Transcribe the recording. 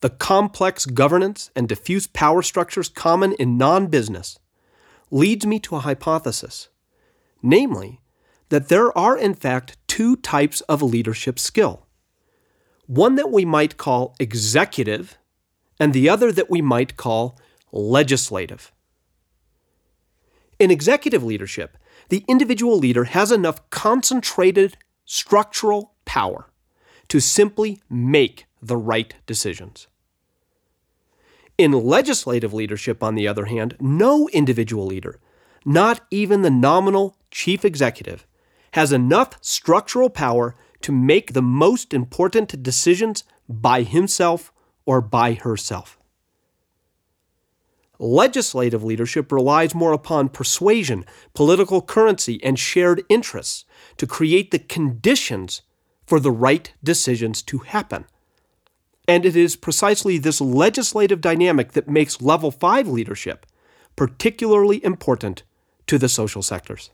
the complex governance and diffuse power structures common in non business, leads me to a hypothesis, namely, that there are in fact two types of leadership skill one that we might call executive, and the other that we might call legislative. In executive leadership, the individual leader has enough concentrated structural power to simply make the right decisions. In legislative leadership, on the other hand, no individual leader, not even the nominal chief executive, has enough structural power to make the most important decisions by himself or by herself. Legislative leadership relies more upon persuasion, political currency, and shared interests to create the conditions for the right decisions to happen. And it is precisely this legislative dynamic that makes level 5 leadership particularly important to the social sectors.